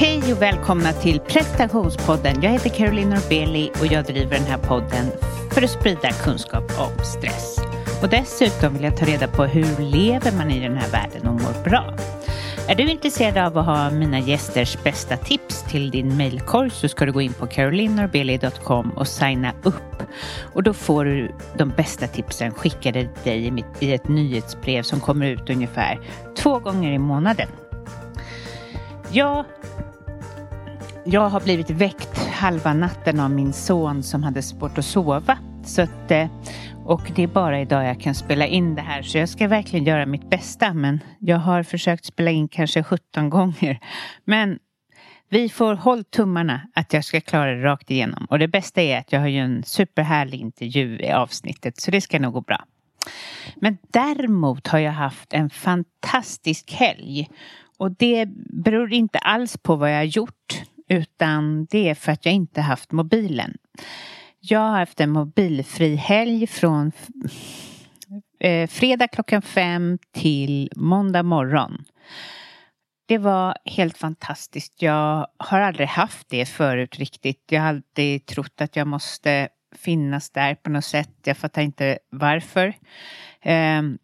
Hej och välkomna till prestationspodden. Jag heter Caroline Norbeli och jag driver den här podden för att sprida kunskap om stress. Och dessutom vill jag ta reda på hur lever man i den här världen och mår bra. Är du intresserad av att ha mina gästers bästa tips till din mailkorg så ska du gå in på carolinnorbeli.com och signa upp. Och då får du de bästa tipsen skickade till dig i, i ett nyhetsbrev som kommer ut ungefär två gånger i månaden. Jag, jag har blivit väckt halva natten av min son som hade svårt att sova. Så att, eh, och det är bara idag jag kan spela in det här så jag ska verkligen göra mitt bästa men jag har försökt spela in kanske 17 gånger. Men vi får håll tummarna att jag ska klara det rakt igenom och det bästa är att jag har ju en superhärlig intervju i avsnittet så det ska nog gå bra. Men däremot har jag haft en fantastisk helg och det beror inte alls på vad jag har gjort utan det är för att jag inte haft mobilen. Jag har haft en mobilfri helg från eh, fredag klockan fem till måndag morgon. Det var helt fantastiskt. Jag har aldrig haft det förut riktigt. Jag har alltid trott att jag måste finnas där på något sätt. Jag fattar inte varför. Ehm,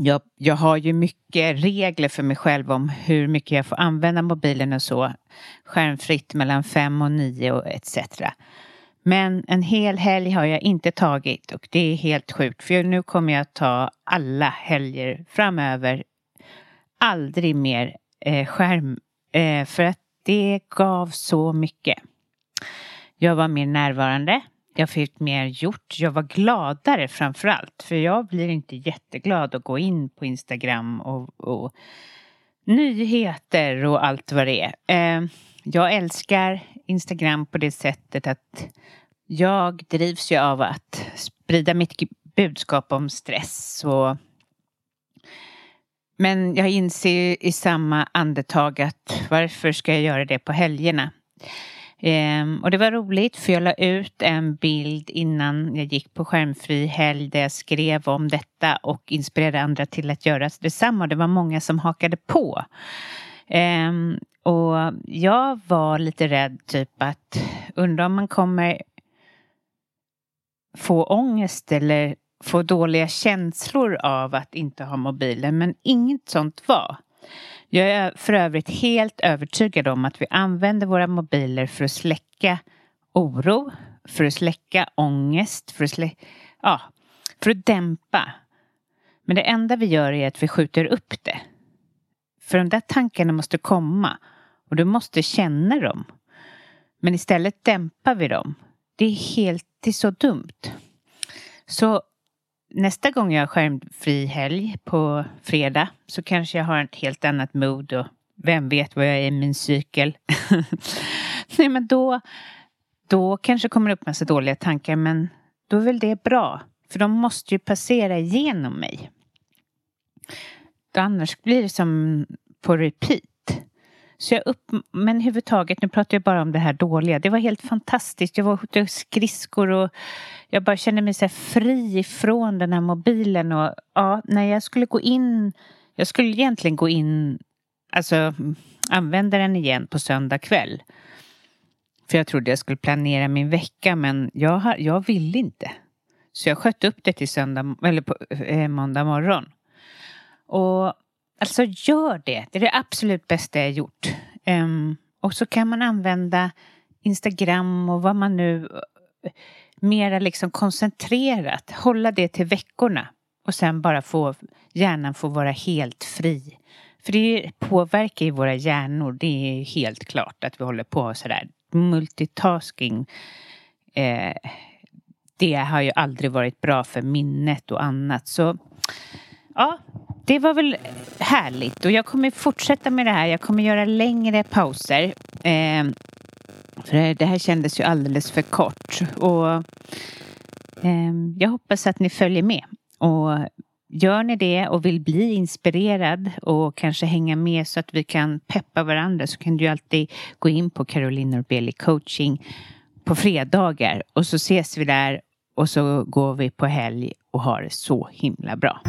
jag, jag har ju mycket regler för mig själv om hur mycket jag får använda mobilen och så. Skärmfritt mellan fem och nio och etc. Men en hel helg har jag inte tagit och det är helt sjukt för nu kommer jag ta alla helger framöver. Aldrig mer eh, skärm eh, för att det gav så mycket. Jag var mer närvarande. Jag fick mer gjort. Jag var gladare framför allt. För jag blir inte jätteglad att gå in på Instagram och, och nyheter och allt vad det är. Eh, jag älskar Instagram på det sättet att jag drivs ju av att sprida mitt budskap om stress och men jag inser i samma andetag att varför ska jag göra det på helgerna? Ehm, och det var roligt för jag la ut en bild innan jag gick på skärmfri helg där jag skrev om detta och inspirerade andra till att göra detsamma. Det var många som hakade på. Ehm, och jag var lite rädd typ att undra om man kommer få ångest eller få dåliga känslor av att inte ha mobilen. Men inget sånt var. Jag är för övrigt helt övertygad om att vi använder våra mobiler för att släcka oro, för att släcka ångest, för att, slä ja, för att dämpa. Men det enda vi gör är att vi skjuter upp det. För de där tankarna måste komma och du måste känna dem. Men istället dämpar vi dem. Det är helt, det är så dumt. Så nästa gång jag har skärmfri helg på fredag så kanske jag har ett helt annat mood och vem vet vad jag är i min cykel. Nej men då, då kanske kommer det upp massa dåliga tankar men då är väl det bra. För de måste ju passera igenom mig. Annars blir det som på repeat. Så jag upp, men överhuvudtaget, nu pratar jag bara om det här dåliga. Det var helt fantastiskt. Jag var ute skridskor och jag bara kände mig så fri ifrån den här mobilen. Och ja, när jag skulle gå in, jag skulle egentligen gå in, alltså använda den igen på söndag kväll. För jag trodde jag skulle planera min vecka men jag, jag ville inte. Så jag sköt upp det till söndag, eller på, eh, måndag morgon. Och Alltså gör det. Det är det absolut bästa jag gjort. Um, och så kan man använda Instagram och vad man nu mera liksom koncentrerat. Hålla det till veckorna och sen bara få hjärnan få vara helt fri. För det påverkar ju våra hjärnor. Det är helt klart att vi håller på sådär. Multitasking. Eh, det har ju aldrig varit bra för minnet och annat. Så ja, det var väl härligt och jag kommer fortsätta med det här. Jag kommer göra längre pauser. Eh, för det här kändes ju alldeles för kort. Och eh, jag hoppas att ni följer med. Och gör ni det och vill bli inspirerad och kanske hänga med så att vi kan peppa varandra så kan du alltid gå in på Caroline Norbeli coaching på fredagar och så ses vi där och så går vi på helg och har det så himla bra.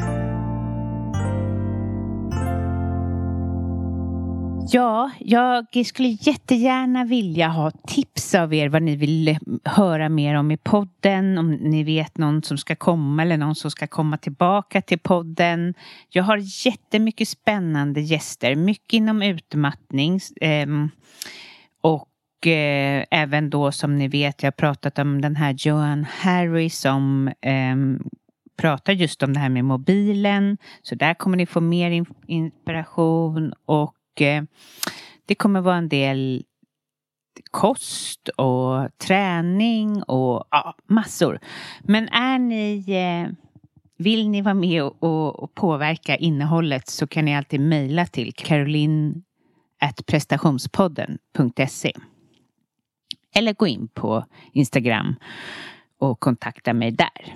Ja, jag skulle jättegärna vilja ha tips av er vad ni vill höra mer om i podden. Om ni vet någon som ska komma eller någon som ska komma tillbaka till podden. Jag har jättemycket spännande gäster, mycket inom utmattning. Ehm, och eh, även då som ni vet, jag har pratat om den här Joan Harry som ehm, pratar just om det här med mobilen. Så där kommer ni få mer inspiration och Eh, det kommer vara en del kost och träning och ja, massor. Men är ni eh, vill ni vara med och, och, påverka innehållet så kan ni alltid mejla till caroline.prestationspodden.se eller gå in på Instagram och kontakta mig där.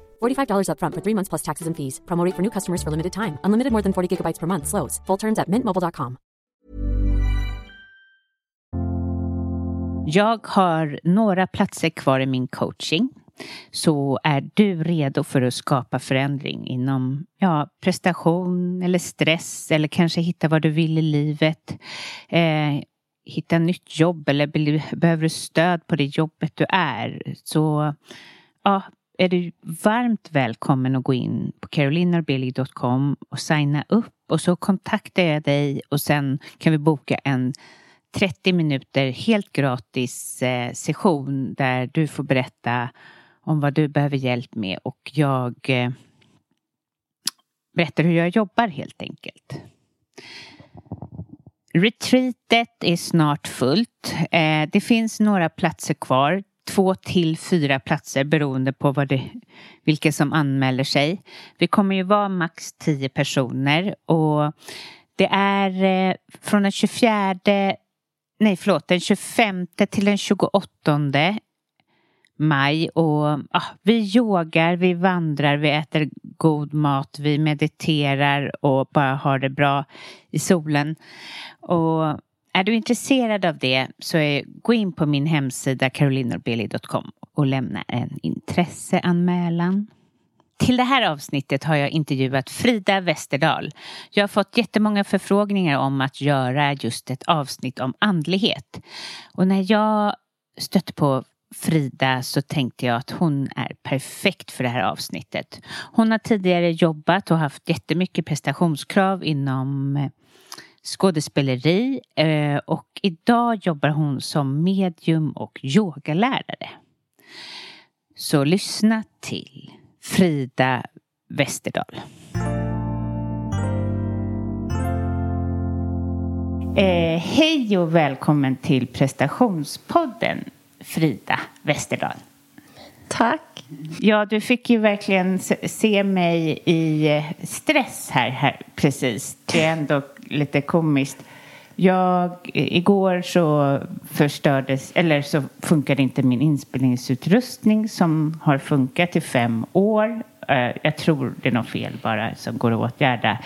$45 upfront for three months plus taxes and fees. Promo rate for new customers for limited time. Unlimited more than 40 gigabytes per month. Slows. Full terms at mintmobile.com. Jag har några platser kvar i min coaching. Så är du redo för att skapa förändring inom ja, prestation eller stress eller kanske hitta vad du vill i livet. Eh, hitta nytt jobb eller behöver du stöd på det jobbet du är. Så ja, är du varmt välkommen att gå in på carolinarbilly.com och signa upp och så kontaktar jag dig och sen kan vi boka en 30 minuter helt gratis eh, session där du får berätta om vad du behöver hjälp med och jag eh, berättar hur jag jobbar helt enkelt. Retreatet är snart fullt. Eh, det finns några platser kvar. Två till fyra platser beroende på vad det, vilka som anmäler sig. Vi kommer ju vara max tio personer och det är eh, från den 24 nej förlåt, den 25 till den 28 maj och ah, vi yogar, vi vandrar, vi äter god mat, vi mediterar och bara har det bra i solen. Och är du intresserad av det så är, gå in på min hemsida carolinorbeli.com och lämna en intresseanmälan. Till det här avsnittet har jag intervjuat Frida Westerdahl. Jag har fått jättemånga förfrågningar om att göra just ett avsnitt om andlighet. Och när jag stötte på Frida så tänkte jag att hon är perfekt för det här avsnittet. Hon har tidigare jobbat och haft jättemycket prestationskrav inom eh, skådespeleri eh, och idag jobbar hon som medium och yogalärare. Så lyssna till Frida Westerdahl. Eh, hej och välkommen till prestationspodden Frida Westerdahl. Tack. Ja, du fick ju verkligen se mig i eh, stress här, här precis. Det är ändå lite komiskt. Jag, eh, igår så förstördes, eller så funkade inte min inspelningsutrustning som har funkat i fem år. Eh, jag tror det är något fel bara som går att åtgärda.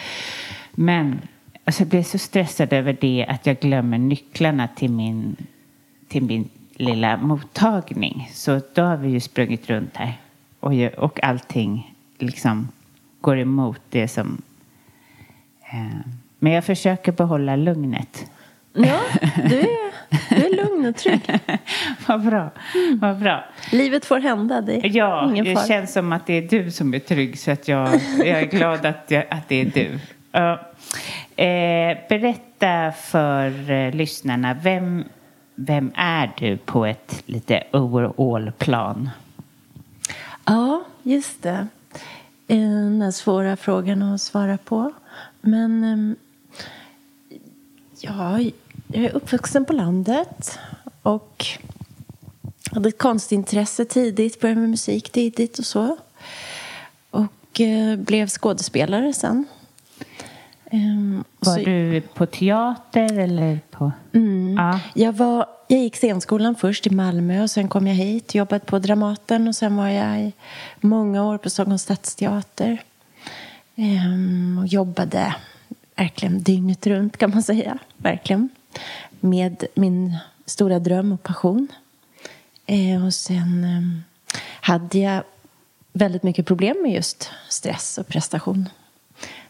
Men alltså, jag blev så stressad över det att jag glömmer nycklarna till min, till min lilla mottagning. Så då har vi ju sprungit runt här och, och allting liksom går emot det som... Eh, men jag försöker behålla lugnet. Ja, du är, du är lugn och trygg. Vad bra. Mm. Vad bra. Livet får hända. Det ja, ingen det känns som att det är du som är trygg så att jag, jag är glad att, jag, att det är du. Uh, eh, berätta för uh, lyssnarna, vem, vem är du på ett lite overall-plan? Ja, just det. Eh, den här svåra frågan att svara på. Men ehm, ja, jag är uppvuxen på landet och hade ett konstintresse tidigt, började med musik tidigt och så. Och eh, blev skådespelare sen. Um, var så, du på teater eller på... Mm, ja. jag, var, jag gick scenskolan först i Malmö och sen kom jag hit, jobbade på Dramaten och sen var jag i många år på Stockholms stadsteater. Um, och jobbade verkligen dygnet runt kan man säga. Verkligen. Med min stora dröm och passion. Eh, och sen eh, hade jag väldigt mycket problem med just stress och prestation.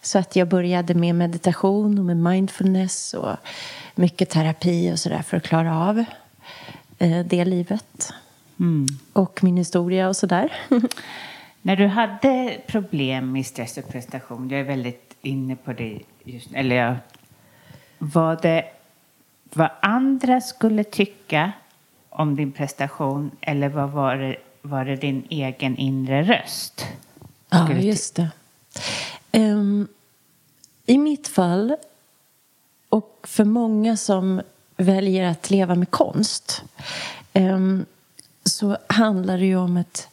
Så att jag började med meditation och med mindfulness och mycket terapi och sådär för att klara av eh, det livet. Mm. Och min historia och sådär. När du hade problem med stress och prestation, jag är väldigt inne på det just eller jag, var det vad andra skulle tycka om din prestation eller vad var det, var det din egen inre röst? Ja, just det. Um, I mitt fall, och för många som väljer att leva med konst um, så handlar det ju om ett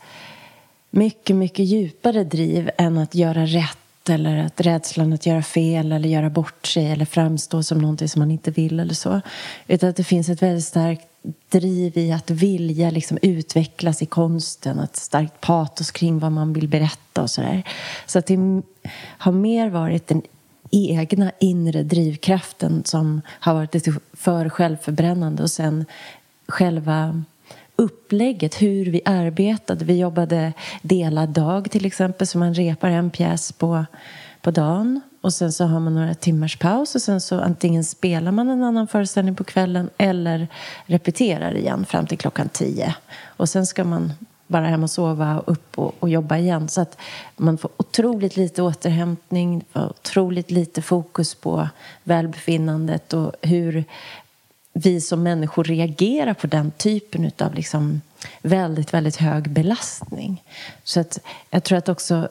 mycket, mycket djupare driv än att göra rätt eller att rädslan att göra fel eller göra bort sig eller framstå som någonting som man inte vill eller så. Utan att det finns ett väldigt starkt driv i att vilja liksom utvecklas i konsten. Ett starkt patos kring vad man vill berätta och sådär. Så att det har mer varit den egna inre drivkraften som har varit lite för självförbrännande och sen själva upplägget, hur vi arbetade. Vi jobbade delad dag till exempel, så man repar en pjäs på, på dagen och sen så har man några timmars paus och sen så antingen spelar man en annan föreställning på kvällen eller repeterar igen fram till klockan tio. Och sen ska man bara hem och sova och upp och, och, jobba igen. Så att man får otroligt lite återhämtning, otroligt lite fokus på välbefinnandet och hur vi som människor reagerar på den typen av liksom väldigt, väldigt hög belastning. Så att jag tror att också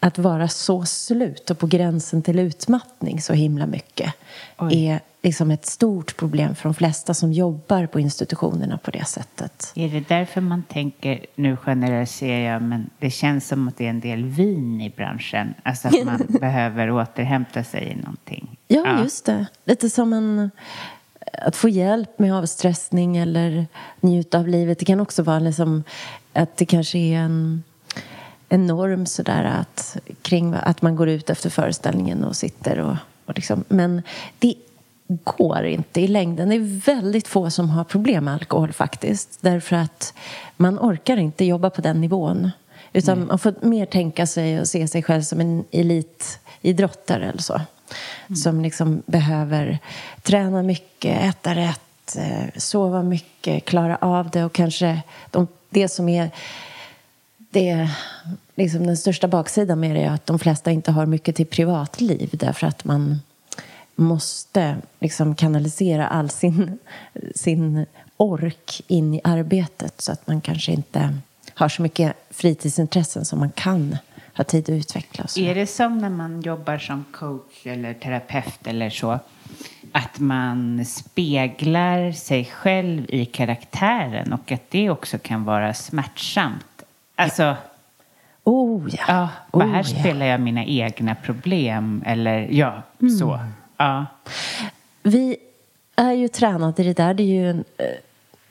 att vara så slut och på gränsen till utmattning så himla mycket Oj. är liksom ett stort problem för de flesta som jobbar på institutionerna på det sättet. Är det därför man tänker, nu generaliserar jag, men det känns som att det är en del vin i branschen, alltså att man behöver återhämta sig i någonting? Ja, ja, just det. Lite som en att få hjälp med avstressning eller njuta av livet. Det kan också vara liksom att det kanske är en, en norm sådär att, kring att man går ut efter föreställningen och sitter och, och liksom. Men det går inte i längden. Det är väldigt få som har problem med alkohol faktiskt. Därför att man orkar inte jobba på den nivån. Utan Nej. man får mer tänka sig och se sig själv som en elitidrottare eller så. Mm. Som liksom behöver träna mycket, äta rätt, eh, sova mycket, klara av det och kanske de, det som är det, liksom den största baksidan med det är att de flesta inte har mycket till privatliv därför att man måste liksom kanalisera all sin, sin ork in i arbetet så att man kanske inte har så mycket fritidsintressen som man kan ha tid att utveckla. Är det som när man jobbar som coach eller terapeut eller så? att man speglar sig själv i karaktären och att det också kan vara smärtsamt. Alltså, Oh ja. ja, oh, här ja. spelar jag mina egna problem eller ja, så. Ja. Vi är ju tränade i det där. Det är ju en, eh,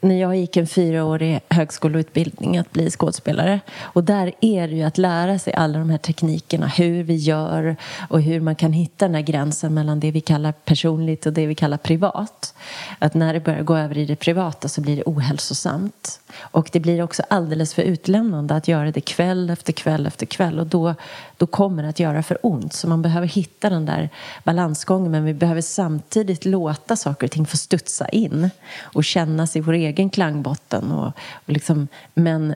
när jag gick en fyraårig högskoleutbildning att bli skådespelare. Och där är det ju att lära sig alla de här teknikerna, hur vi gör och hur man kan hitta den här gränsen mellan det vi kallar personligt och det vi kallar privat. Att när det börjar gå över i det privata så blir det ohälsosamt. Och det blir också alldeles för utlämnande att göra det kväll efter kväll efter kväll. Och då, då kommer det att göra för ont. Så man behöver hitta den där balansgången. Men vi behöver samtidigt låta saker och ting få studsa in. Och kännas i vår egen klangbotten. Och, och liksom, men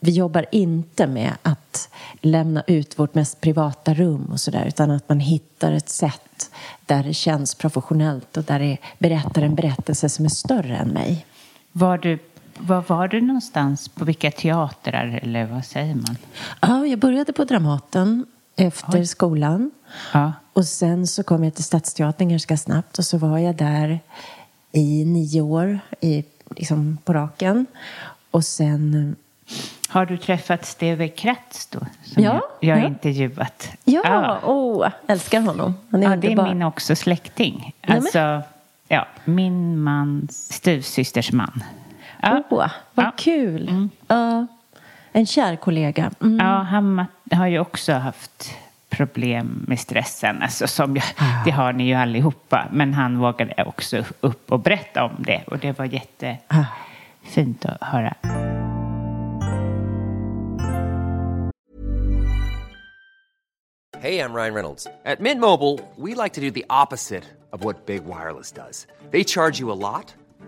vi jobbar inte med att lämna ut vårt mest privata rum och sådär utan att man hittar ett sätt där det känns professionellt och där det berättar en berättelse som är större än mig. Var du, var var du någonstans? På vilka teatrar eller vad säger man? Ja, jag började på Dramaten efter Oj. skolan. Ja. Och sen så kom jag till Stadsteatern ganska snabbt och så var jag där i nio år i, liksom på raken. Och sen... Har du träffat Steve Kratz då? Som Ja, jag, har ja. intervjuat. Ja, åh, älskar honom. Han är ja, det är min också släkting. Alltså, ja, min mans styvsysters man. Ja. Åh, vad Ja. kul. Ja, en kär kollega. Mm. Ja, han har ju också haft problem med stressen. Alltså som jag, det har ni ju allihopa. Men han vågade också upp och berätta om det. Och det var jättefint att höra. Hey, I'm Ryan Reynolds. At Mint Mobile, we like to do the opposite of what Big Wireless does. They charge you a lot,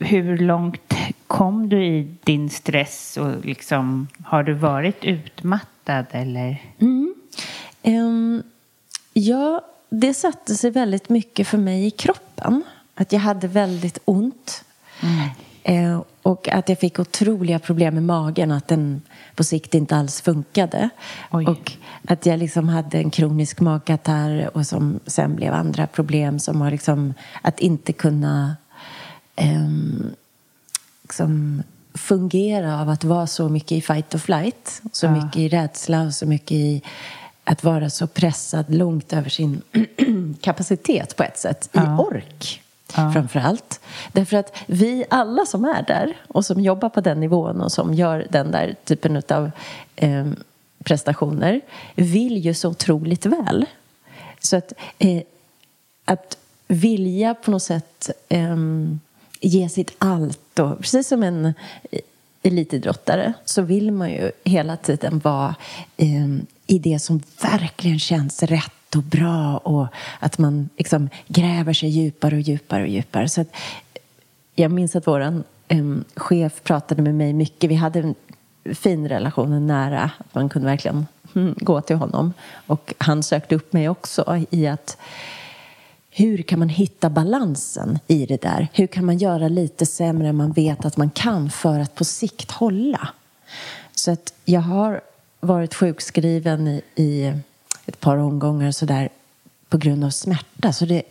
Hur långt kom du i din stress? Och liksom, har du varit utmattad eller? Ehm, ja, det satte sig väldigt mycket för mig i kroppen. Att jag hade väldigt ont. Eh, och att jag fick otroliga problem med magen. Att den på sikt inte alls funkade. Oj. Och att jag liksom hade en kronisk magkatarr och som sen blev andra problem som har liksom att inte kunna ehm, liksom fungera av att vara så mycket i fight or flight. Så mycket i rädsla och så mycket i att vara så pressad långt över sin kapacitet på ett sätt. I ork, framför allt. Därför att vi alla som är där och som jobbar på den nivån och som gör den där typen av eh, prestationer vill ju så otroligt väl. Så att, eh, att vilja på något sätt ehm, ge sitt allt. Och, precis som en elitidrottare så vill man ju hela tiden vara eh, i det som verkligen känns rätt och bra och att man liksom gräver sig djupare och djupare och djupare. Så att, eh, jag minns att vår eh, chef pratade med mig mycket. Vi hade en fin relation, en nära. Att man kunde verkligen mm, gå till honom. Och han sökte upp mig också i att hur kan man hitta balansen i det där? Hur kan man göra lite sämre än man vet att man kan för att på sikt hålla? Så att jag har varit sjukskriven i, i ett par omgångar sådär på grund av smärta. Så det,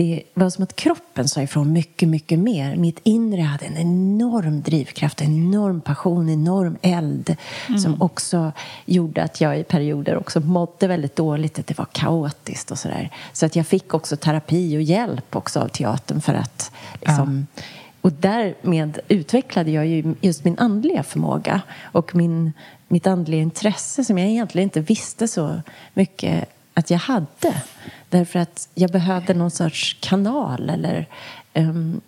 det var som att kroppen sa ifrån mycket, mycket mer. Mitt inre hade en enorm drivkraft, en enorm passion, en enorm eld mm. som också gjorde att jag i perioder också mådde väldigt dåligt, att det var kaotiskt och sådär. Så att jag fick också terapi och hjälp också av teatern för att liksom, ja. Och därmed utvecklade jag ju just min andliga förmåga och min, mitt andliga intresse som jag egentligen inte visste så mycket att jag hade. Därför att jag behövde någon sorts kanal eller um,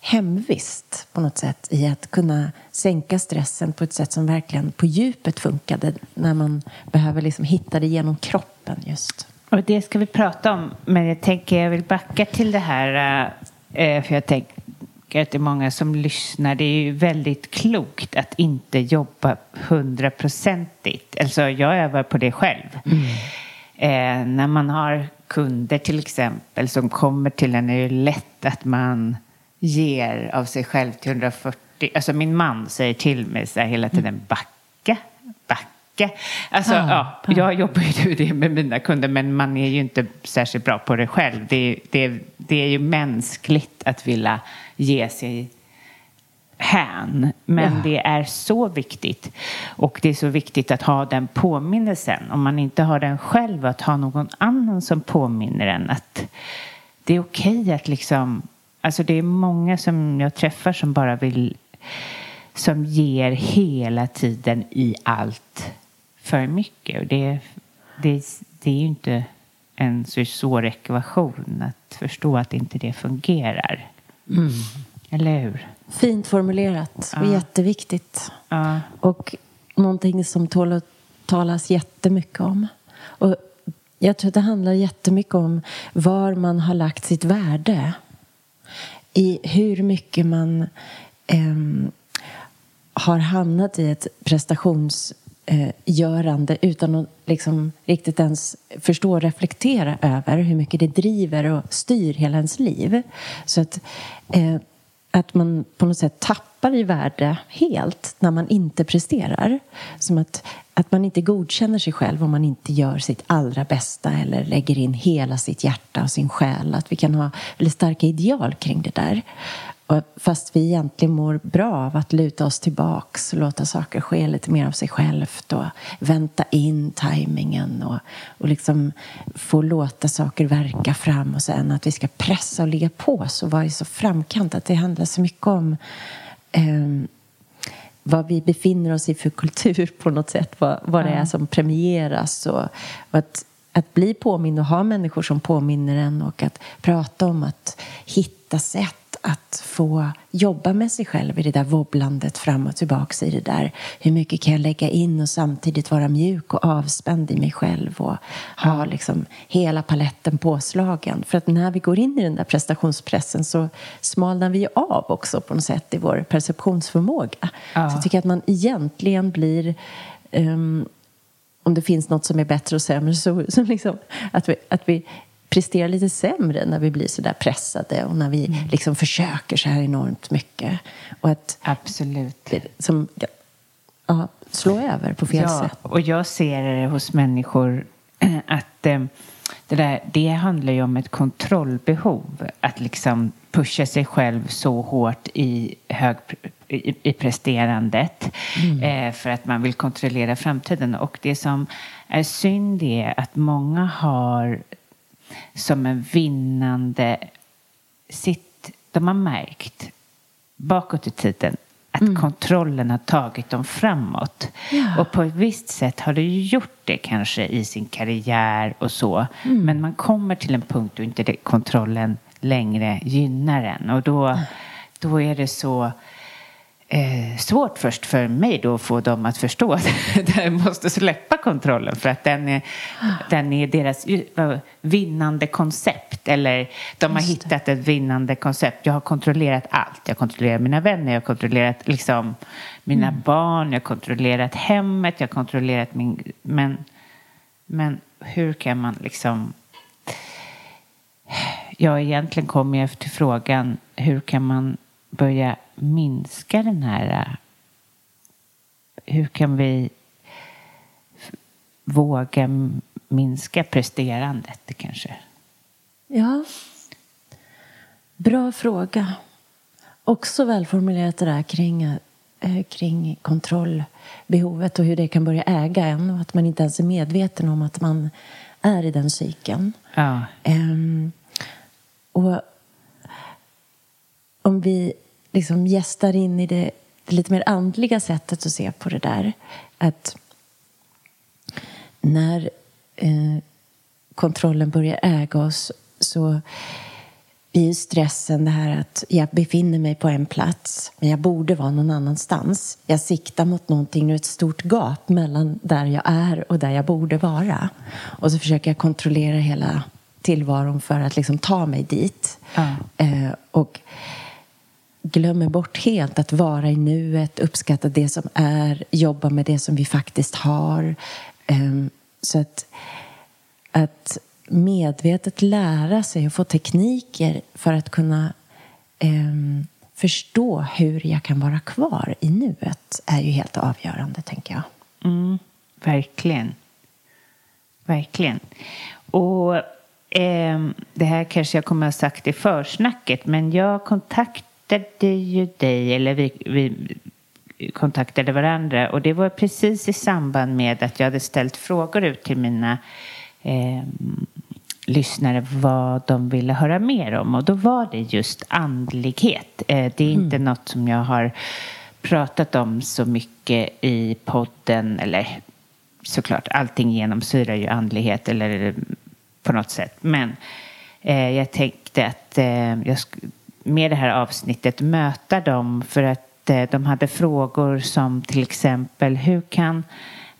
hemvist på något sätt i att kunna sänka stressen på ett sätt som verkligen på djupet funkade när man behöver liksom hitta det genom kroppen just. Och det ska vi prata om, men jag tänker jag vill backa till det här äh, för jag tänker att det är många som lyssnar. Det är ju väldigt klokt att inte jobba hundraprocentigt. Alltså jag övar på det själv. Mm. Eh, när man har kunder till exempel som kommer till en är det lätt att man ger av sig själv till 140. Alltså min man säger till mig så här hela tiden backa, backa. Alltså, ah, ja, ah. jag jobbar ju det med mina kunder men man är ju inte särskilt bra på det själv. Det, det, det är ju mänskligt att vilja ge sig hän. Men ja. det är så viktigt. Och det är så viktigt att ha den påminnelsen. Om man inte har den själv, att ha någon annan som påminner en att det är okej okay att liksom... Alltså det är många som jag träffar som bara vill... Som ger hela tiden i allt för mycket. Och det, det, det är ju inte en så svår ekvation att förstå att inte det fungerar. Mm. Eller hur? Fint formulerat och ja. jätteviktigt. Ja. Och någonting som tål att talas jättemycket om. Och jag tror att det handlar jättemycket om var man har lagt sitt värde. I hur mycket man eh, har hamnat i ett prestationsgörande eh, utan att liksom riktigt ens förstå och reflektera över hur mycket det driver och styr hela ens liv. Så att eh, att man på något sätt tappar i värde helt när man inte presterar. Som att, att man inte godkänner sig själv om man inte gör sitt allra bästa eller lägger in hela sitt hjärta och sin själ. Att vi kan ha väldigt starka ideal kring det där. Fast vi egentligen mår bra av att luta oss tillbaks och låta saker ske lite mer av sig självt och vänta in tajmingen och, och liksom få låta saker verka fram och sen att vi ska pressa och ligga på oss och vara så framkant att det handlar så mycket om eh, vad vi befinner oss i för kultur på något sätt, vad, vad det är som premieras och, och att att bli påmind och ha människor som påminner en och att prata om att hitta sätt att få jobba med sig själv i det där wobblandet fram och tillbaka i det där. Hur mycket kan jag lägga in och samtidigt vara mjuk och avspänd i mig själv och ha liksom hela paletten påslagen. För att när vi går in i den där prestationspressen så smalnar vi av också på något sätt i vår perceptionsförmåga. Ja. Så jag tycker att man egentligen blir um, om det finns något som är bättre och sämre så, så liksom, att, vi, att vi presterar lite sämre när vi blir så där pressade och när vi mm. liksom försöker så här enormt mycket. Och att Absolut. Som, ja, slå över på fel ja, sätt. Och jag ser det hos människor att eh, det, där, det handlar ju om ett kontrollbehov. Att liksom pusha sig själv så hårt i, hög, i, i presterandet mm. eh, för att man vill kontrollera framtiden. Och det som är synd är att många har som en vinnande sitt. De har märkt bakåt i tiden att mm. kontrollen har tagit dem framåt. Ja. Och på ett visst sätt har det gjort det kanske i sin karriär och så. Mm. Men man kommer till en punkt då inte kontrollen längre gynnar en. Och då, då är det så eh, svårt först för mig då att få dem att förstå att de måste släppa kontrollen för att den är, den är deras vinnande koncept. Eller de har hittat ett vinnande koncept. Jag har kontrollerat allt. Jag har kontrollerat mina vänner, jag har kontrollerat liksom, mina mm. barn, jag har kontrollerat hemmet, jag har kontrollerat min... Men, men hur kan man liksom... Ja, egentligen kommer jag till frågan hur kan man börja minska den här... Hur kan vi våga minska presterandet kanske? Ja. Bra fråga. Också välformulerat det där kring, eh, kring kontrollbehovet och hur det kan börja äga en och att man inte ens är medveten om att man är i den cykeln. Ja. Ehm, och om vi liksom gästar in i det, det lite mer andliga sättet att se på det där. Att när eh, kontrollen börjar äga oss så blir stressen det här att jag befinner mig på en plats men jag borde vara någon annanstans. Jag siktar mot någonting, nu är ett stort gap mellan där jag är och där jag borde vara. Och så försöker jag kontrollera hela tillvaron för att liksom ta mig dit. Ja. Eh, och glömmer bort helt att vara i nuet, uppskatta det som är, jobba med det som vi faktiskt har. Ehm, så att, att medvetet lära sig och få tekniker för att kunna ehm, förstå hur jag kan vara kvar i nuet är ju helt avgörande, tänker jag. Mm, verkligen. Verkligen. Och eh, det här kanske jag kommer att ha sagt i försnacket, men jag kontaktade ju dig, eller vi, vi kontaktade varandra, och det var precis i samband med att jag hade ställt frågor ut till mina eh, lyssnare vad de ville höra mer om. Och då var det just andlighet. Eh, det är inte Mm. något som jag har pratat om så mycket i podden. Eller såklart, allting genomsyrar ju andlighet eller på något sätt. Men eh, jag tänkte att eh, jag med det här avsnittet möta dem för att eh, de hade frågor som till exempel hur kan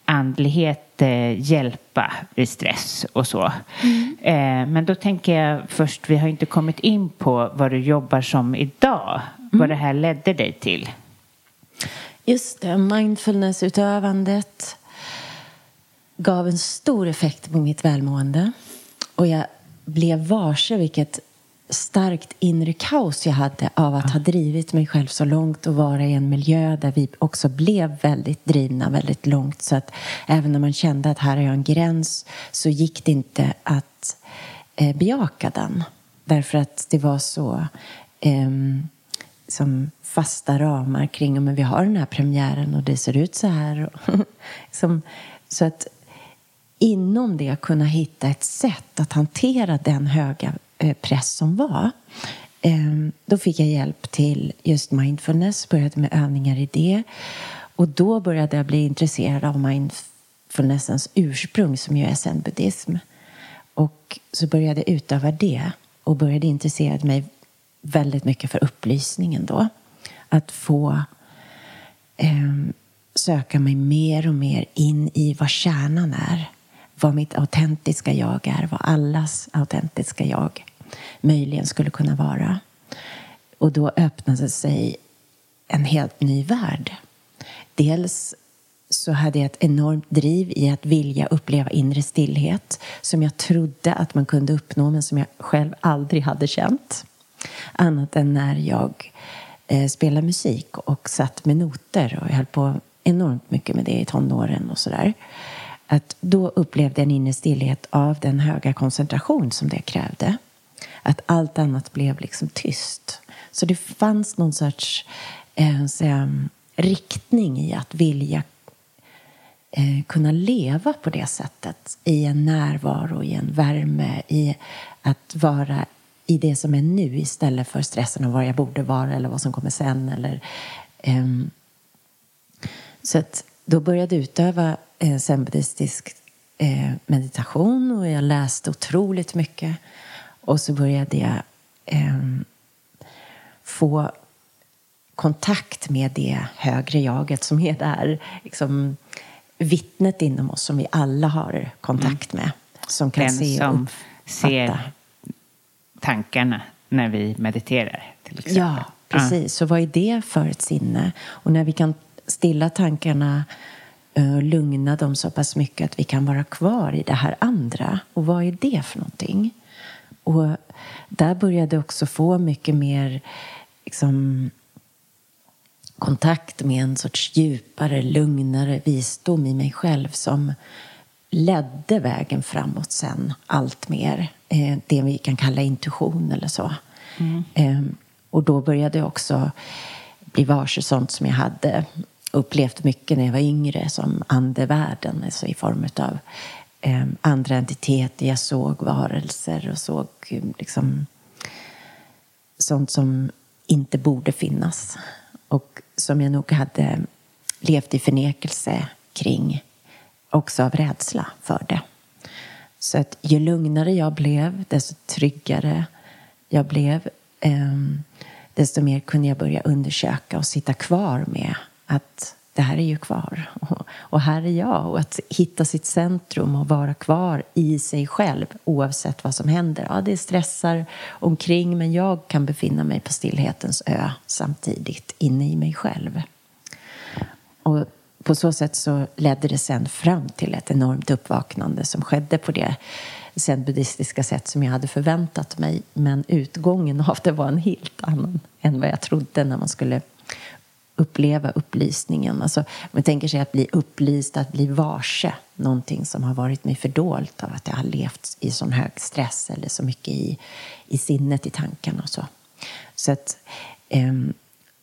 andlighet eh, hjälpa vid stress och så. Eh, men då tänker jag först, vi har inte kommit in på vad du jobbar som idag. Vad det här ledde dig till. Just det, mindfulnessutövandet gav en stor effekt på mitt välmående. Och jag blev varse vilket starkt inre kaos jag hade av att ha drivit mig själv så långt och vara i en miljö där vi också blev väldigt drivna väldigt långt. Så att även när man kände att här är jag en gräns så gick det inte att eh, bejaka den. Därför att det var så eh, som fasta ramar kring men vi har den här premiären och det ser ut så här. Och som, så att inom det kunna hitta ett sätt att hantera den höga Eh, press som var. Ehm, då fick jag hjälp till just mindfulness, började med övningar i det. Och då började jag bli intresserad av mindfulnessens ursprung som ju är zen-buddhism. Och så började jag utöva det och började intressera mig väldigt mycket för upplysningen då. Att få eh, söka mig mer och mer in i vad kärnan är. Vad mitt autentiska jag är, vad allas autentiska jag möjligen skulle kunna vara. Och då öppnade sig en helt ny värld. Dels så hade jag ett enormt driv i att vilja uppleva inre stillhet som jag trodde att man kunde uppnå men som jag själv aldrig hade känt. Annat än när jag eh, spelade musik och satt med noter och jag höll på enormt mycket med det i tonåren och sådär. Att då upplevde jag en inre stillhet av den höga koncentration som det krävde. Att allt annat blev liksom tyst. Så det fanns någon sorts eh, så, eh, riktning i att vilja eh, kunna leva på det sättet i en närvaro, i en värme, i att vara i det som är nu istället för stressen av var jag borde vara eller vad som kommer sen. Eller, eh, så att då började jag utöva eh, zen eh, meditation och jag läste otroligt mycket. Och så började jag ehm, få kontakt med det högre jaget som är där liksom, vittnet inom oss som vi alla har kontakt med. Som kan Den se och som ser tankarna när vi mediterar. Till exempel. Ja, precis. Så vad är det för ett sinne? Och när vi kan stilla tankarna eh, och lugna dem så pass mycket att vi kan vara kvar i det här andra. Och vad är det för någonting? Och där började jag också få mycket mer liksom, kontakt med en sorts djupare, lugnare visdom i mig själv som ledde vägen framåt sen allt mer. Eh, det vi kan kalla intuition eller så. Mm. Eh, och då började jag också bli varse sånt som jag hade upplevt mycket när jag var yngre som andevärlden, alltså i form av eh, andra entiteter. Jag såg varelser och såg ehm, liksom sånt som inte borde finnas och som jag nog hade levt i förnekelse kring också av rädsla för det. Så att ju lugnare jag blev, desto tryggare jag blev eh, desto mer kunde jag börja undersöka och sitta kvar med att det här är ju kvar och här är jag. Och att hitta sitt centrum och vara kvar i sig själv oavsett vad som händer. Ja, det stressar omkring men jag kan befinna mig på stillhetens ö samtidigt inne i mig själv. Och på så sätt så ledde det sen fram till ett enormt uppvaknande som skedde på det sen buddhistiska sätt som jag hade förväntat mig. Men utgången av det var en helt annan än vad jag trodde när man skulle uppleva upplysningen. Alltså, man tänker sig att bli upplyst, att bli varse någonting som har varit mig fördolt av att jag har levt i sån hög stress eller så mycket i, i sinnet, i tankarna och så. Så att eh,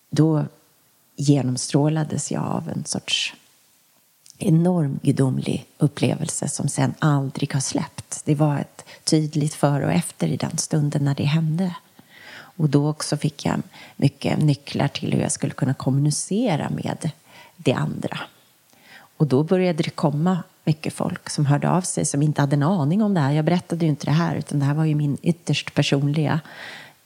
då genomstrålades jag av en sorts enorm gudomlig upplevelse som sen aldrig har släppt. Det var ett tydligt före och efter i den stunden när det hände. Och då också fick jag mycket nycklar till hur jag skulle kunna kommunicera med det andra. Och då började det komma mycket folk som hörde av sig som inte hade en aning om det här. Jag berättade ju inte det här utan det här var ju min ytterst personliga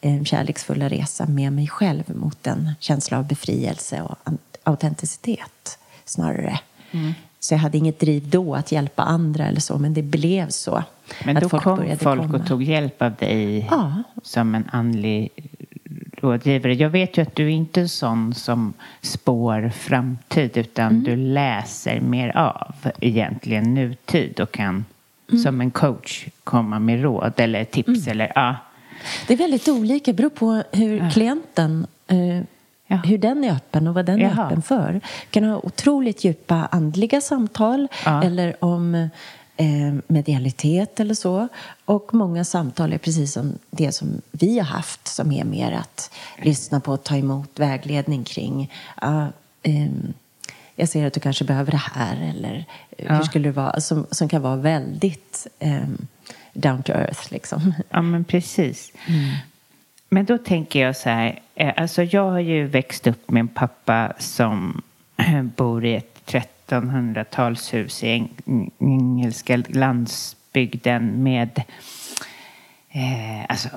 eh, kärleksfulla resa med mig själv mot en känsla av befrielse och autenticitet snarare. Mm. Så jag hade inget driv då att hjälpa andra eller så, men det blev så. Men då folk kom folk komma. och tog hjälp av dig ja. som en andlig rådgivare. Jag vet ju att du är inte är sån som spår framtid utan mm. du läser mer av egentligen nutid och kan mm. som en coach komma med råd eller tips mm. eller ja. Det är väldigt olika, det beror på hur klienten eh, Ja. Hur den är öppen och vad den Jaha. är öppen för. Du kan ha otroligt djupa andliga samtal ja. eller om eh, medialitet eller så. Och många samtal är precis som det som vi har haft som är mer att lyssna på och ta emot vägledning kring. Uh, um, jag ser att du kanske behöver det här eller ja. hur skulle det vara? Som, som kan vara väldigt um, down to earth liksom. Ja men precis. Mm. Men då tänker jag så här, eh, alltså jag har ju växt upp med en pappa som bor i ett 1300-talshus i engelska landsbygden med, eh, alltså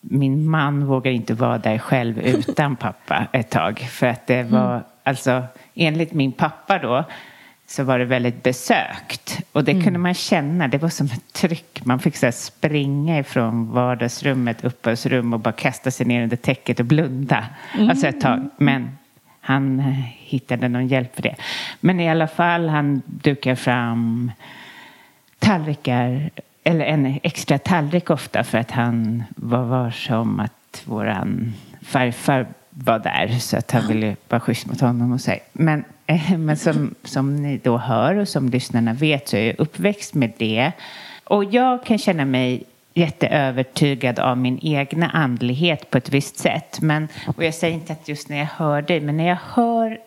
min man vågar inte vara där själv utan pappa ett tag. För att det var, mm. alltså enligt min pappa då, så var det väldigt besökt. Och det mm. kunde man känna, det var som ett tryck. Man fick så springa ifrån vardagsrummet, uppehållsrum och bara kasta sig ner under täcket och blunda. Mm. Alltså ett tag. Men han eh, hittade någon hjälp för det. Men i alla fall, han dukar fram tallrikar, eller en extra tallrik ofta för att han var varse om att våran farfar var där så att han ville vara schysst mot honom och så. Men, men som, som ni då hör och som lyssnarna vet så är jag uppväxt med det. Och jag kan känna mig jätteövertygad av min egna andlighet på ett visst sätt. Men, och jag säger inte att just när jag hör dig, men när jag hör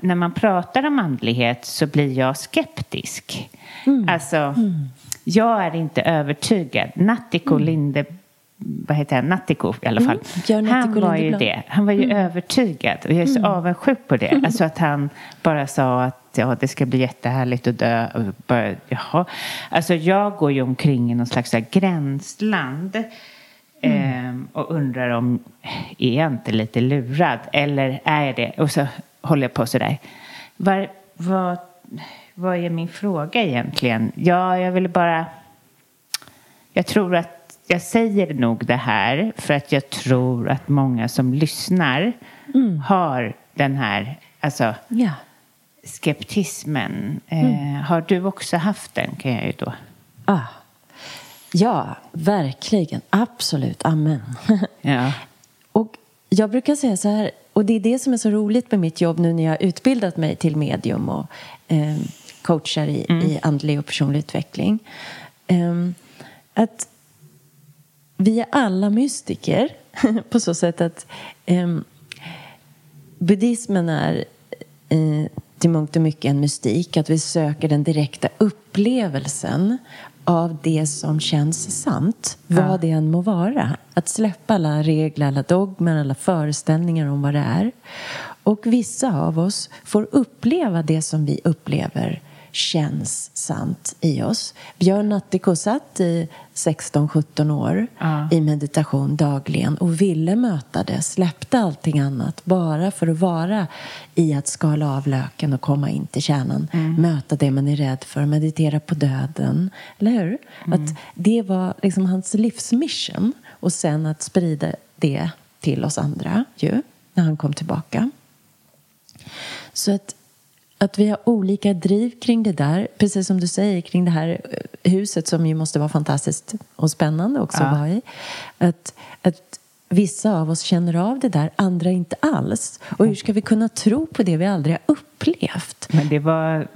när man pratar om andlighet så blir jag skeptisk. Mm. Alltså, mm. jag är inte övertygad. Nattiko mm. Linde vad heter han, Nattiko i alla fall. Mm, han var ju det. Han var ju mm. övertygad och jag är så mm. avundsjuk på det. Mm. Alltså att han bara sa att ja, det ska bli jättehärligt att dö. Och bara, jaha. Alltså jag går ju omkring i någon slags gränsland. Eh, och undrar om, är jag inte lite lurad? Eller är jag det? Och så håller jag på sådär. Var, vad, vad är min fråga egentligen? Ja, jag ville bara... Jag tror att jag säger nog det här för att jag tror att många som lyssnar mm. har den här alltså, ja. skeptismen. Eh, mm. Eh, har du också haft den kan jag ju då. Ah. Ja, verkligen. Absolut. Amen. Ja. och jag brukar säga så här, och det är det som är så roligt med mitt jobb nu när jag har utbildat mig till medium och eh, coachar i, i andlig och personlig utveckling. Ehm, att vi är alla mystiker på så sätt att um, buddhismen är uh, till mångt och mycket en mystik. Att vi söker den direkta upplevelsen av det som känns sant, vad Ja. det än må vara. Att släppa alla regler, alla dogmer, alla föreställningar om vad det är. Och vissa av oss får uppleva det som vi upplever känns sant i oss. Björn Natthiko satt i 16-17 år Ja. i meditation dagligen och ville möta det, släppte allting annat bara för att vara i att skala av löken och komma in till kärnan. Möta det man är rädd för, meditera på döden. Eller hur? Att det var liksom hans livsmission och sen att sprida det till oss andra ju, när han kom tillbaka. Så att, att vi har olika driv kring det där. Precis som du säger, kring det här eh, huset som ju måste vara fantastiskt och spännande också Ja. att vara i. Att, att vissa av oss känner av det där, andra inte alls. Och hur ska vi kunna tro på det vi aldrig har upplevt? Men det var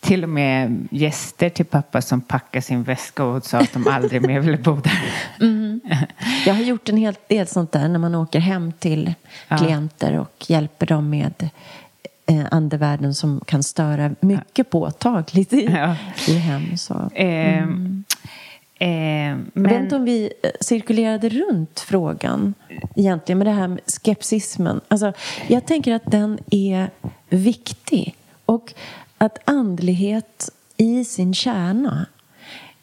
till och med gäster till pappa som packade sin väska och sa att de aldrig mer ville bo där. Jag har gjort en hel del sånt där när man åker hem till Ja. klienter och hjälper dem med eh, andevärlden som kan störa mycket påtagligt i, Ja. i hem. Så. Eh, eh, Jag vet inte men, om vi eh, cirkulerade runt frågan egentligen med det här med skepsismen. Alltså, jag tänker att den är viktig och att andlighet i sin kärna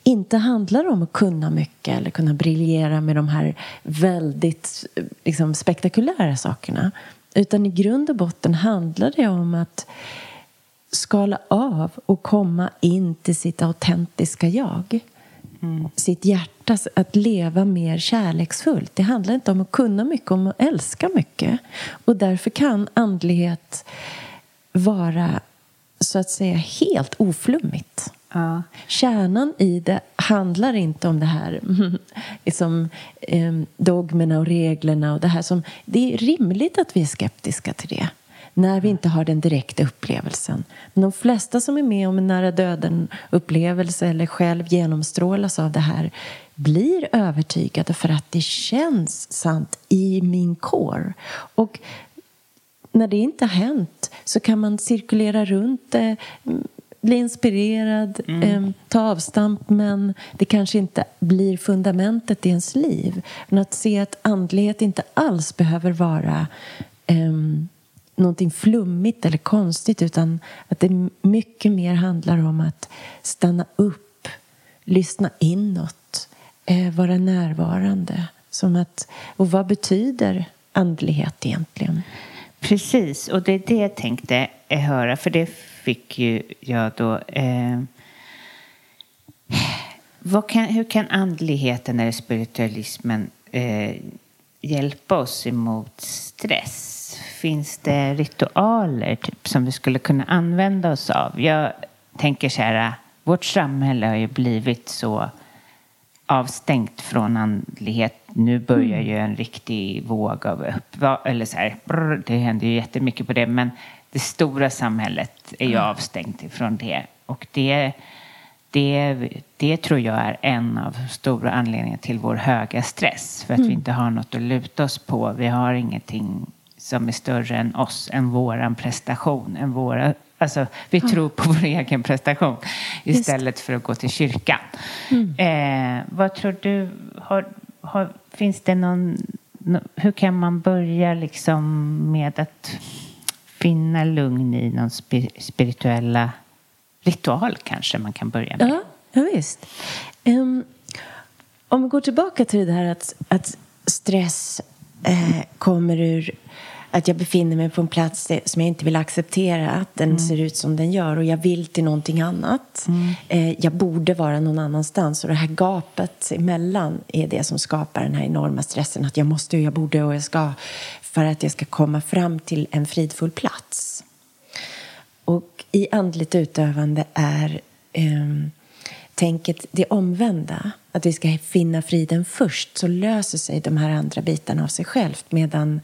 inte handlar om att kunna mycket eller kunna briljera med de här väldigt eh, liksom, spektakulära sakerna. Utan i grund och botten handlar det om att skala av och komma in till sitt autentiska jag. Sitt hjärta, att leva mer kärleksfullt. Det handlar inte om att kunna mycket, om att älska mycket. Och därför kan andlighet vara så att säga helt oflummigt. Ja. Kärnan i det handlar inte om det här liksom, eh, dogmerna och reglerna och det här som... Det är rimligt att vi är skeptiska till det när vi inte har den direkta upplevelsen. Men de flesta som är med om en nära döden-upplevelse eller själv genomstrålas av det här blir övertygade för att det känns sant i min core. Och när det inte har hänt så kan man cirkulera runt det, mm, bli inspirerad, eh, ta avstamp men det kanske inte blir fundamentet i ens liv. Men att se att andlighet inte alls behöver vara eh, någonting flummigt eller konstigt utan att det mycket mer handlar om att stanna upp, lyssna inåt, eh, vara närvarande. Som att, och vad betyder andlighet egentligen? Precis, och det är det jag tänkte höra, för det fick ju jag då. Eh, kan, hur kan andligheten eller spiritualismen eh, hjälpa oss emot stress? Finns det ritualer typ, som vi skulle kunna använda oss av? Jag tänker så här, vårt samhälle har ju blivit så avstängt från andlighet. Nu börjar ju en riktig våg av upp... Eller så här, brr, det händer ju jättemycket på det, men det stora samhället är ju avstängt ifrån det. Och det, det, det tror jag är en av stora anledningarna till vår höga stress. För att vi inte har något att luta oss på. Vi har ingenting som är större än oss, än våran prestation, än våra Alltså, vi tror på vår egen prestation istället för att gå till kyrkan. Eh, vad tror du? Har, har, finns det någon... nå- Hur kan man börja liksom med att finna lugn i någon spi, spirituella ritual kanske man kan börja med? Ja, ja visst. Ehm, om vi går tillbaka till det här att, att stress eh, kommer ur att jag befinner mig på en plats som jag inte vill acceptera att den ser ut som den gör och jag vill till någonting annat. Eh, jag borde vara någon annanstans och det här gapet emellan är det som skapar den här enorma stressen att jag måste, jag borde och jag ska för att jag ska komma fram till en fridfull plats. Och i andligt utövande är ehm, tänket det omvända. Att vi ska finna friden först så löser sig de här andra bitarna av sig självt. Medan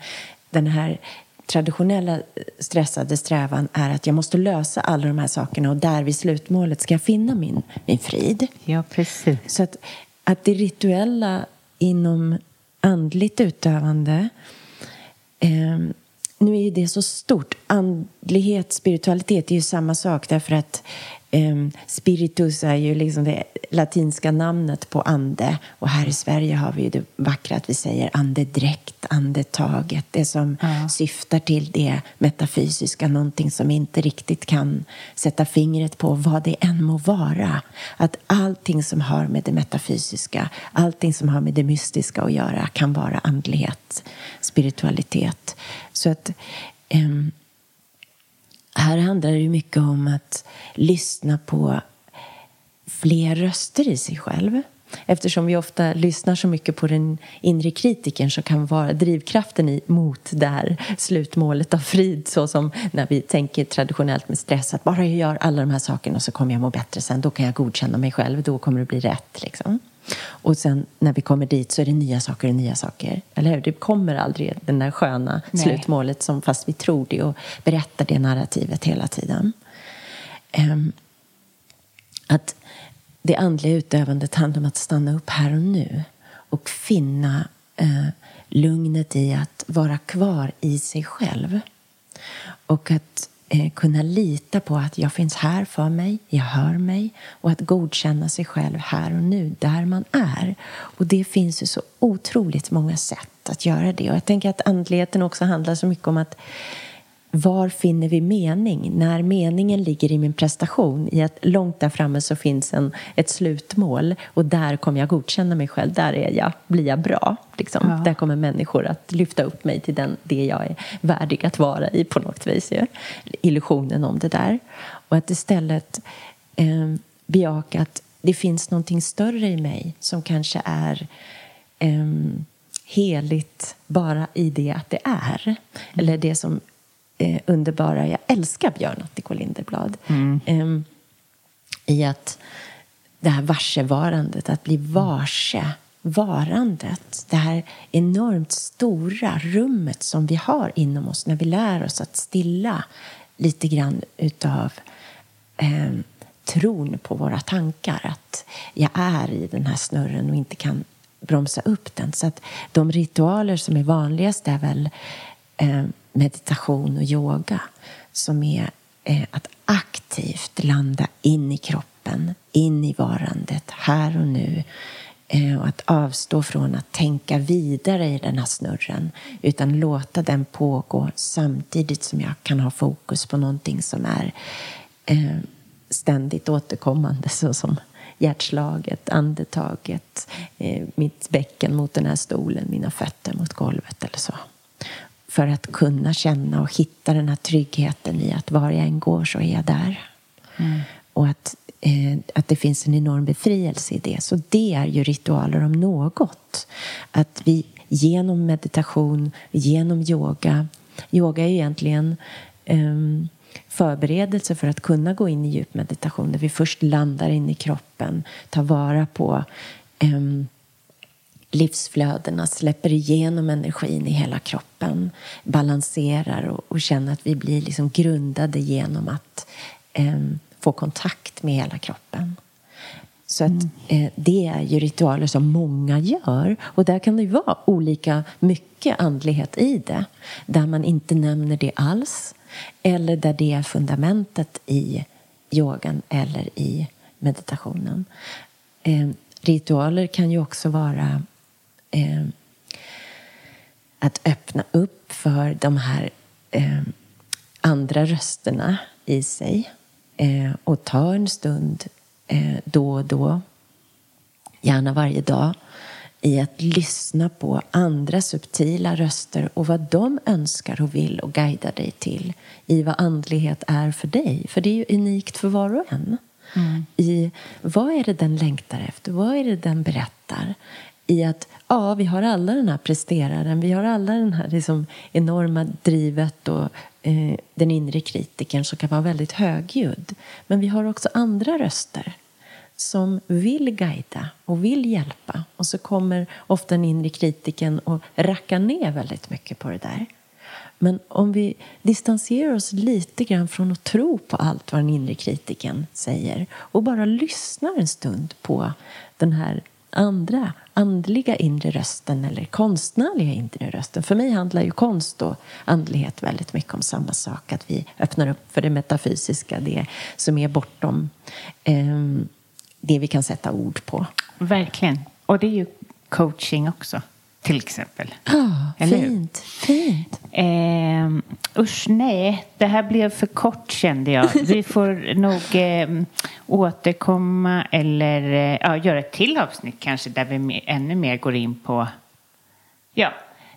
den här traditionella eh, stressade strävan är att jag måste lösa alla de här sakerna och där vid slutmålet ska jag finna min, min frid. Ja, precis. Så att, att det rituella inom andligt utövande eh, nu är ju det så stort. Andlighet, spiritualitet är ju samma sak därför att Um, spiritus är ju liksom det latinska namnet på ande. Och här i Sverige har vi ju det vackra att vi säger andedräkt, andetaget. Det som ja. syftar till det metafysiska, någonting som inte riktigt kan sätta fingret på vad det än må vara. Att allting som har med det metafysiska, allting som har med det mystiska att göra kan vara andlighet, spiritualitet. Så att um, här handlar det mycket om att lyssna på fler röster i sig själv. Eftersom vi ofta lyssnar så mycket på den inre kritiken så kan vara drivkraften i, mot det här slutmålet av frid så som när vi tänker traditionellt med stress att bara jag gör alla de här sakerna så kommer jag må bättre sen. Då kan jag godkänna mig själv, då kommer det bli rätt. Liksom. Och sen när vi kommer dit så är det nya saker och nya saker. Eller hur? Det kommer aldrig den där sköna Nej. slutmålet som fast vi tror det och berättar det narrativet hela tiden. Um, att det andliga utövandet handlar om att stanna upp här och nu och finna uh, lugnet i att vara kvar i sig själv. Och att eh, kunna lita på att jag finns här för mig, jag hör mig och att godkänna sig själv här och nu, där man är. Och det finns ju så otroligt många sätt att göra det. Och jag tänker att andligheten också handlar så mycket om att var finner vi mening? När meningen ligger i min prestation, i att långt där framme så finns en, ett slutmål och där kommer jag godkänna mig själv, där är jag, blir jag bra. Liksom. Ja. Där kommer människor att lyfta upp mig till den, det jag är värdig att vara i på något vis. Ja. Illusionen om det där. Och att istället eh, bejaka att det finns någonting större i mig som kanske är eh, heligt bara i det att det är. Eller det som eh, underbara, jag älskar Björn Attiko Linderblad. Mm. Eh, I att det här varsevarandet, att bli varse varandet. Det här enormt stora rummet som vi har inom oss när vi lär oss att stilla lite grann utav eh, tron på våra tankar. Att jag är i den här snurren och inte kan bromsa upp den. Så att de ritualer som är vanligast är väl eh, meditation och yoga som är eh, att aktivt landa in i kroppen, in i varandet, här och nu. Eh, och att avstå från att tänka vidare i den här snurren utan låta den pågå samtidigt som jag kan ha fokus på någonting som är eh, ständigt återkommande såsom hjärtslaget, andetaget, mitt bäcken mot den här stolen, mina fötter mot golvet eller så för att kunna känna och hitta den här tryggheten i att var jag än går så är jag där. Mm. Och att, eh, att det finns en enorm befrielse i det. Så det är ju ritualer om något. Att vi genom meditation, genom yoga. Yoga är ju egentligen um, förberedelse för att kunna gå in i djup meditation där vi först landar in i kroppen, tar vara på um, livsflödena, släpper igenom energin i hela kroppen, balanserar och, och känner att vi blir liksom grundade genom att eh, få kontakt med hela kroppen. Så att, mm. eh, det är ju ritualer som många gör. Och där kan det ju vara olika mycket andlighet i det. Där man inte nämner det alls. Eller där det är fundamentet i yogan eller i meditationen. Eh, ritualer kan ju också vara eh, att öppna upp för de här eh, andra rösterna i sig eh, och ta en stund eh, då och då, gärna varje dag i att lyssna på andra subtila röster och vad de önskar och vill och guidar dig till i vad andlighet är för dig. För det är ju unikt för var och en. Mm. I vad är det den längtar efter? Vad är det den berättar? I att ja, vi har alla den här presteraren, vi har alla den här liksom enorma drivet och eh, den inre kritiken som kan vara väldigt högljudd. Men vi har också andra röster som vill guida och vill hjälpa. Och så kommer ofta den inre kritiken och rackar ner väldigt mycket på det där. Men om vi distanserar oss lite grann från att tro på allt vad den inre kritiken säger och bara lyssnar en stund på den här andra andliga inre rösten eller konstnärliga inre rösten. För mig handlar ju konst och andlighet väldigt mycket om samma sak. Att vi öppnar upp för det metafysiska, det som är bortom eh, det vi kan sätta ord på. Verkligen. Och det är ju coaching också, till exempel. Ja, Eller hur? fint. Fint. Eh, usch, nej. Det här blev för kort kände jag. Vi får nog eh, återkomma eller eh, ja, göra ett till avsnitt kanske där vi ännu mer går in på ja,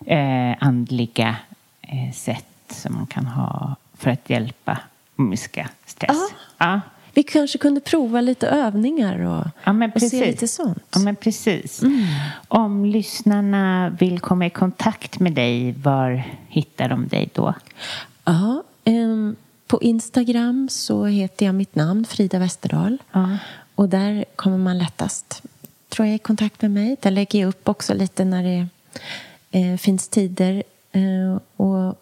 eh, andliga eh, sätt som man kan ha för att hjälpa minska stress. Ja. Ja. Vi kanske kunde prova lite övningar och, Ja, och se lite sånt. Ja, men precis. Om lyssnarna vill komma i kontakt med dig, var hittar de dig då? Ja, ehm, på Instagram så heter jag mitt namn, Frida Westerdahl. Ja. Och där kommer man lättast, tror jag, i kontakt med mig. Där lägger jag upp också lite när det eh, finns tider eh, och,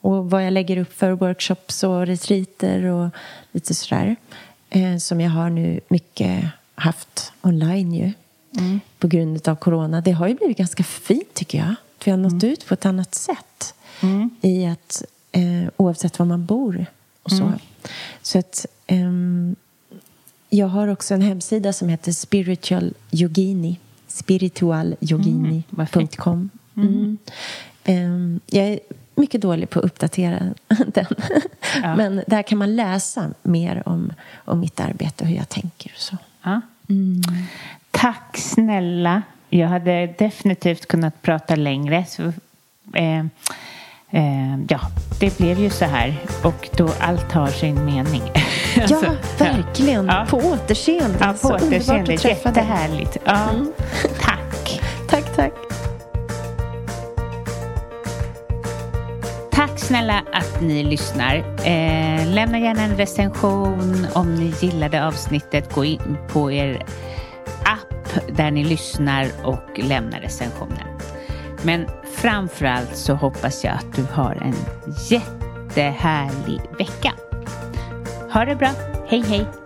och vad jag lägger upp för workshops och retreater och lite sådär. Eh, som jag har nu mycket haft online ju. På grund av corona. Det har ju blivit ganska fint tycker jag. Att vi har nått ut på ett annat sätt. I att eh, oavsett var man bor och så. Så att ehm, jag har också en hemsida som heter Spiritual Yogini. Spiritualyogini.com. Mm. Ehm, jag är mycket dålig på att uppdatera den. Men där kan man läsa mer om, om mitt arbete och hur jag tänker och så. Ja. Tack snälla. Jag hade definitivt kunnat prata längre. Så, eh, eh, ja, det blev ju så här. Och då allt har sin mening. Ja, Alltså, verkligen. Ja. På återseende. Ja, på Så underbart återseende. att träffa dig. Jättehärligt. Ja. Tack. Tack, tack. Tack snälla att ni lyssnar. Eh, lämna gärna en recension om ni gillade avsnittet. Gå in på er app där ni lyssnar och lämna recensionen. Men framförallt så hoppas jag att du har en jättehärlig vecka. Ha det bra. Hej hej.